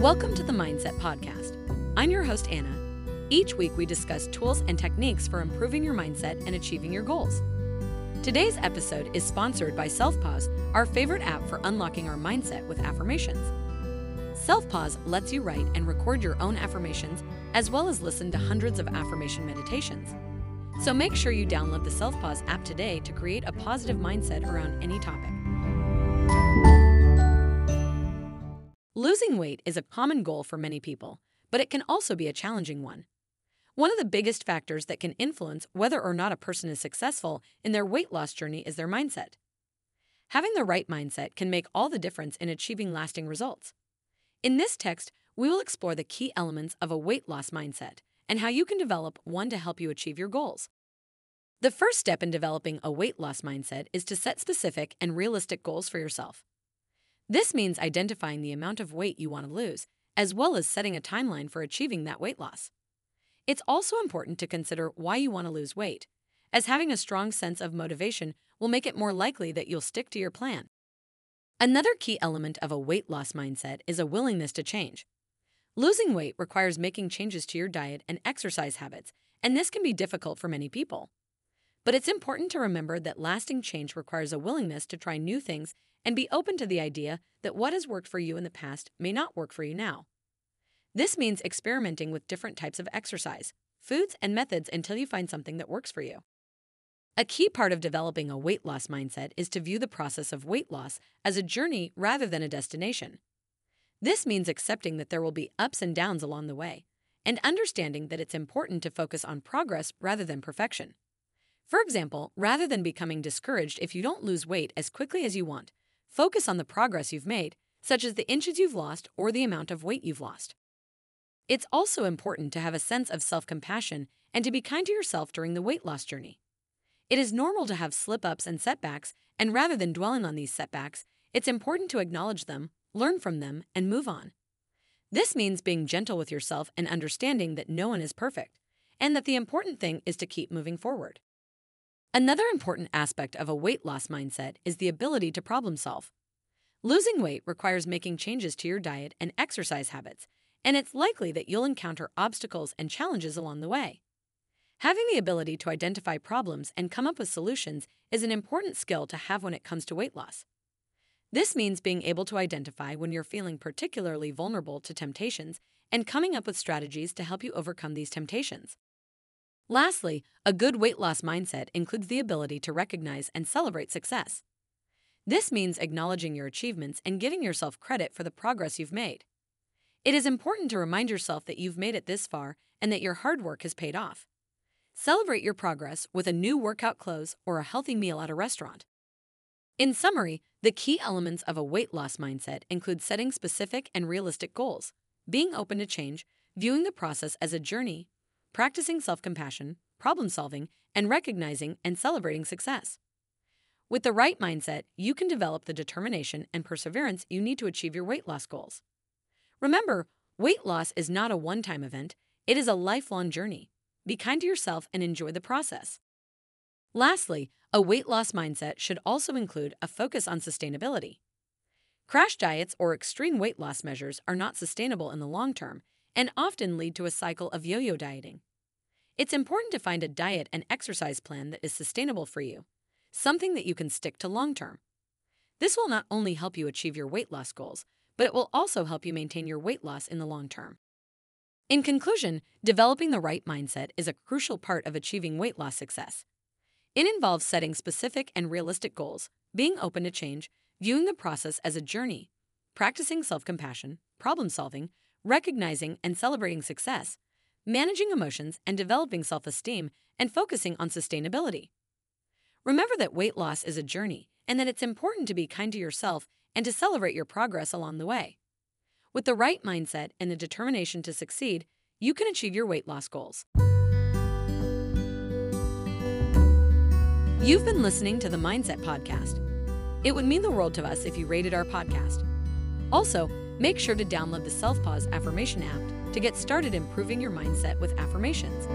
Welcome to the Mindset Podcast. I'm your host, Anna. Each week, we discuss tools and techniques for improving your mindset and achieving your goals. Today's episode is sponsored by SelfPause, our favorite app for unlocking our mindset with affirmations. SelfPause lets you write and record your own affirmations, as well as listen to hundreds of affirmation meditations. So make sure you download the SelfPause app today to create a positive mindset around any topic. Losing weight is a common goal for many people, but it can also be a challenging one. One of the biggest factors that can influence whether or not a person is successful in their weight loss journey is their mindset. Having the right mindset can make all the difference in achieving lasting results. In this text, we will explore the key elements of a weight loss mindset and how you can develop one to help you achieve your goals. The first step in developing a weight loss mindset is to set specific and realistic goals for yourself. This means identifying the amount of weight you want to lose, as well as setting a timeline for achieving that weight loss. It's also important to consider why you want to lose weight, as having a strong sense of motivation will make it more likely that you'll stick to your plan. Another key element of a weight loss mindset is a willingness to change. Losing weight requires making changes to your diet and exercise habits, and this can be difficult for many people. But it's important to remember that lasting change requires a willingness to try new things and be open to the idea that what has worked for you in the past may not work for you now. This means experimenting with different types of exercise, foods, and methods until you find something that works for you. A key part of developing a weight loss mindset is to view the process of weight loss as a journey rather than a destination. This means accepting that there will be ups and downs along the way, and understanding that it's important to focus on progress rather than perfection. For example, rather than becoming discouraged if you don't lose weight as quickly as you want, Focus on the progress you've made, such as the inches you've lost or the amount of weight you've lost. It's also important to have a sense of self compassion and to be kind to yourself during the weight loss journey. It is normal to have slip ups and setbacks, and rather than dwelling on these setbacks, it's important to acknowledge them, learn from them, and move on. This means being gentle with yourself and understanding that no one is perfect, and that the important thing is to keep moving forward. Another important aspect of a weight loss mindset is the ability to problem solve. Losing weight requires making changes to your diet and exercise habits, and it's likely that you'll encounter obstacles and challenges along the way. Having the ability to identify problems and come up with solutions is an important skill to have when it comes to weight loss. This means being able to identify when you're feeling particularly vulnerable to temptations and coming up with strategies to help you overcome these temptations. Lastly, a good weight loss mindset includes the ability to recognize and celebrate success. This means acknowledging your achievements and giving yourself credit for the progress you've made. It is important to remind yourself that you've made it this far and that your hard work has paid off. Celebrate your progress with a new workout clothes or a healthy meal at a restaurant. In summary, the key elements of a weight loss mindset include setting specific and realistic goals, being open to change, viewing the process as a journey practicing self compassion, problem solving, and recognizing and celebrating success. With the right mindset, you can develop the determination and perseverance you need to achieve your weight loss goals. Remember, weight loss is not a one time event, it is a lifelong journey. Be kind to yourself and enjoy the process. Lastly, a weight loss mindset should also include a focus on sustainability. Crash diets or extreme weight loss measures are not sustainable in the long term and often lead to a cycle of yo yo dieting. It's important to find a diet and exercise plan that is sustainable for you, something that you can stick to long term. This will not only help you achieve your weight loss goals, but it will also help you maintain your weight loss in the long term. In conclusion, developing the right mindset is a crucial part of achieving weight loss success. It involves setting specific and realistic goals, being open to change, viewing the process as a journey, practicing self compassion, problem solving, recognizing and celebrating success, managing emotions and developing self esteem, and focusing on sustainability. Remember that weight loss is a journey and that it's important to be kind to yourself and to celebrate your progress along the way. With the right mindset and the determination to succeed, you can achieve your weight loss goals. You've been listening to the Mindset Podcast. It would mean the world to us if you rated our podcast. Also, Make sure to download the Self Pause Affirmation app to get started improving your mindset with affirmations.